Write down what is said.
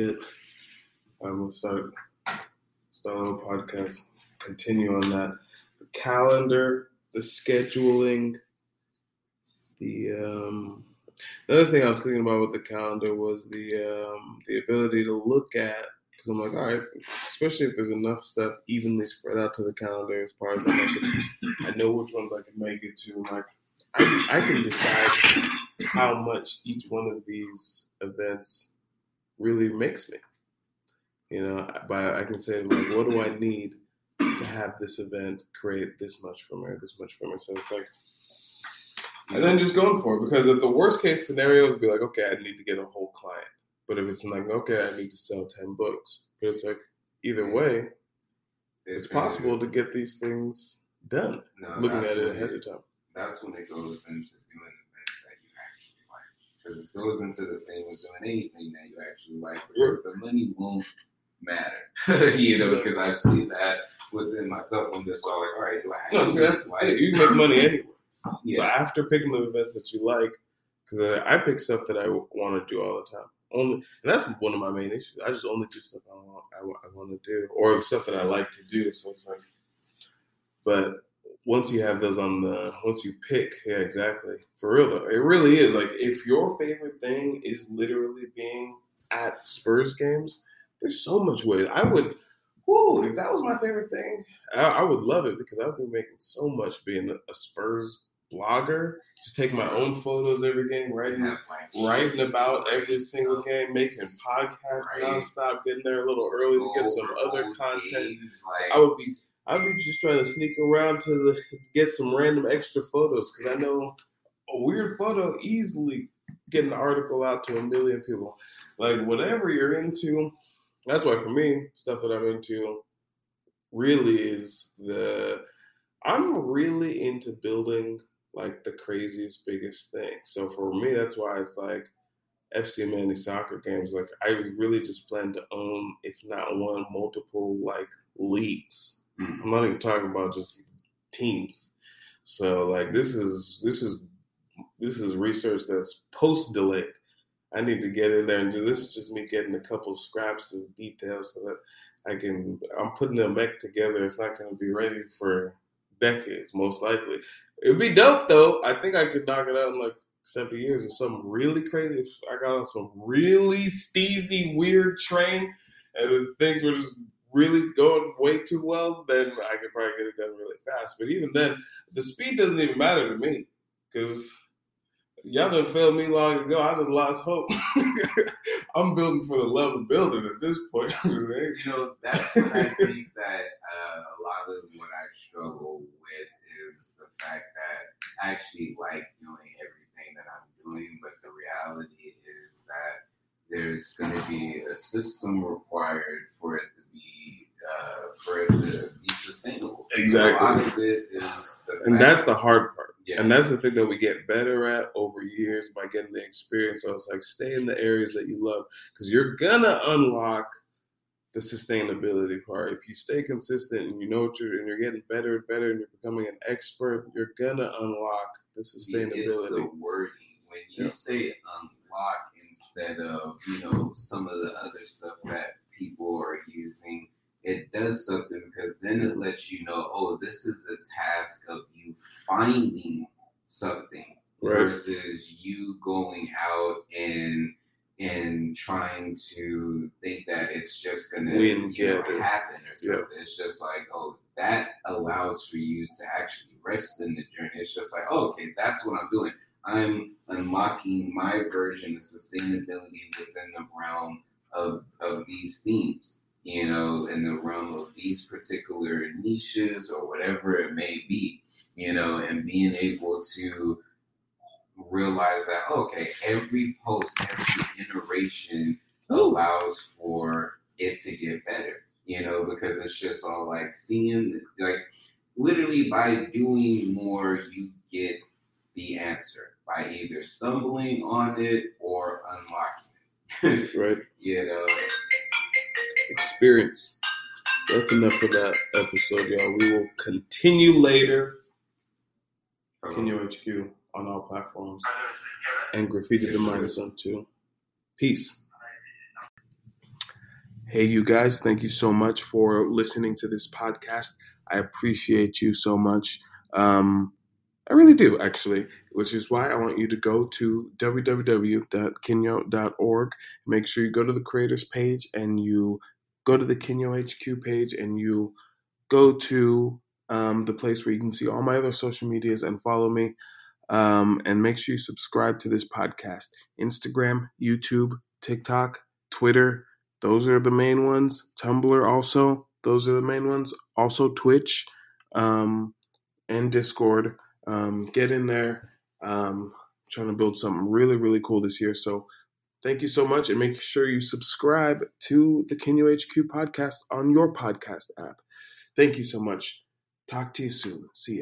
it. I'm gonna start a podcast. Continue on that. The calendar, the scheduling, the um. Another thing I was thinking about with the calendar was the um, the ability to look at because I'm like, all right, especially if there's enough stuff evenly spread out to the calendar as far as I can, I know which ones I can make it to. Like, I, I can decide how much each one of these events really makes me. You know, by I can say like, what do I need to have this event create this much for me, this much for me? So it's like, and then just going for it because if the worst case scenario is be like, okay, I need to get a whole client. But if it's like, okay, I need to sell ten books, but it's like either way, it's, possible to get these things done. No, looking at it ahead of time. That's when it goes into doing events that you actually like. Goes into the same as doing anything that you actually like. Because the money won't matter. you know, because I've seen that within myself. I'm just all like, all right, do I No, that's like yeah, you make money anywhere. So after picking the events that you like, because I, I pick stuff that I want to do all the time. Only, and that's one of my main issues. I just only do stuff I want, I, I want to do, or stuff that I like to do. So it's like, but once you have those on the, once you pick, yeah, exactly. For real though, it really is like if your favorite thing is literally being at Spurs games, there's so much way. I would, whoo, if that was my favorite thing, I, I would love it because I would be making so much being a, Spurs blogger. Just taking my own photos every game, writing writing about every single game, making podcasts Right. nonstop, getting there a little early to get some other content. like, I would be I'd be just trying to sneak around to the get some random extra photos because I know a weird photo easily get an article out to a million people. Like whatever you're into, that's why for me, stuff that I'm into really is the I'm really into building like the craziest, biggest thing. So for me, that's why it's like FC Manny soccer games. Like I really just plan to own, if not one, multiple like leagues. Mm, I'm not even talking about just teams. So like this is this is this is research that's post delayed. I need to get in there and do this is just me getting a couple scraps of details so that I can I'm putting a mech together. It's not gonna be ready for decades, most likely. It'd be dope though. I think I could knock it out in like seven years or something really crazy. If I got on some really steezy, weird train and things were just really going way too well, then I could probably get it done really fast. But even then, the speed doesn't even matter to me because y'all done failed me long ago. I done lost hope. I'm building for the love of building at this point. You know, that's what I think that uh, a lot of what I struggle with is the fact that I actually like doing everything that I'm doing, but the reality is that there's going to be a system required for it to be uh, for it to be sustainable. Exactly. A lot of it is the and that's the hard part. yeah. And that's the thing that we get better at over years by getting the experience. So it's like stay in the areas that you love because you're gonna unlock the sustainability part. If you stay consistent and you know what you're and you're getting better and better and you're becoming an expert, you're gonna unlock the sustainability. See, it's the wording. When you Yeah. say unlock instead of, you know, some of the other stuff that people are using, it does something because then it lets you know, oh, this is a task of you finding something Right. versus you going out and and trying to think that it's just gonna Win, you know, happen or Yeah. something. It's just like, oh, that allows for you to actually rest in the journey. It's just like, oh, okay, that's what I'm doing. I'm unlocking my version of sustainability within the realm of of these themes. You know, in the realm of these particular niches or whatever it may be. You know, and being able to realize that oh, okay, every post, every iteration allows for it to get better. You know, because it's just all like seeing like literally by doing more you get the answer by either stumbling on it or unlocking it. right? you know. Experience. That's enough for that episode, y'all. We will continue later. Kinyo HQ on all platforms and Graffiti the Minus on too. Peace. Hey, you guys, thank you so much for listening to this podcast. I appreciate you so much. Um, I really do, actually, which is why I want you to go to www.kinyo.org. Make sure you go to the creators page and you go to the Kinyo HQ page and you go to um, the place where you can see all my other social medias and follow me. Um, and make sure you subscribe to this podcast Instagram, YouTube, TikTok, Twitter. Those are the main ones. Tumblr, also. Those are the main ones. Also, Twitch um, and Discord. Um, get in there. Um, trying to build something really, really cool this year. So, thank you so much. And make sure you subscribe to the Kinyo HQ podcast on your podcast app. Thank you so much. Talk to you soon. See you.